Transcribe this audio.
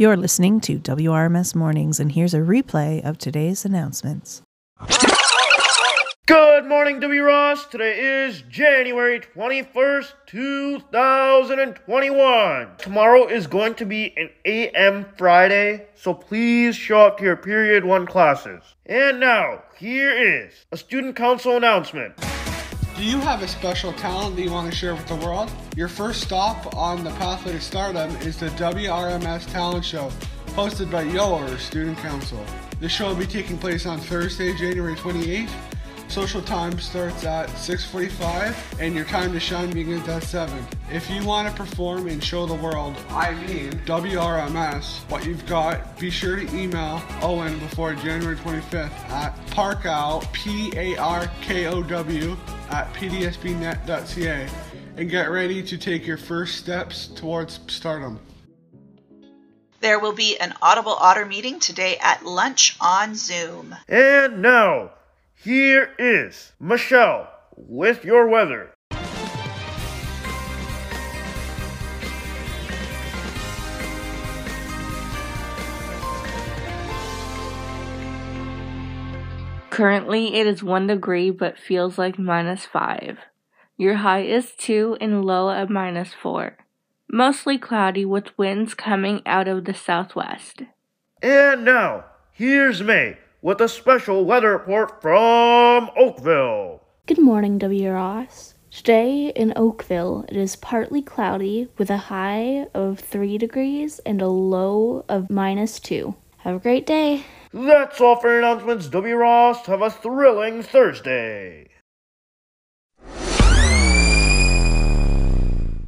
You're listening to WRMS Mornings, and here's a replay of today's announcements. Good morning, W. Ross. Today is January 21st, 2021. Tomorrow is going to be an AM Friday, so please show up to your period one classes. And now, here is a student council announcement. Do you have a special talent that you want to share with the world? Your first stop on the pathway to stardom is the WRMS Talent Show, hosted by your student council. The show will be taking place on Thursday, January 28th Social time starts at 6:45 and your time to shine begins at 7. If you want to perform and show the world, I mean WRMS, what you've got, be sure to email Owen before January 25th at parkow, P-A-R-K-O-W, at pdsbnet.ca and get ready to take your first steps towards stardom. There will be an Audible Otter meeting today at lunch on Zoom. And now, here is Michelle with your weather. Currently, it is 1 degree but feels like minus 5. Your high is 2 and low at minus 4. Mostly cloudy with winds coming out of the southwest. And now, here's May with a special weather report from Oakville. Good morning, W. Ross. Today in Oakville, it is partly cloudy with a high of 3 degrees and a low of minus 2. Have a great day. That's all for announcements, W. Ross. Have a thrilling Thursday.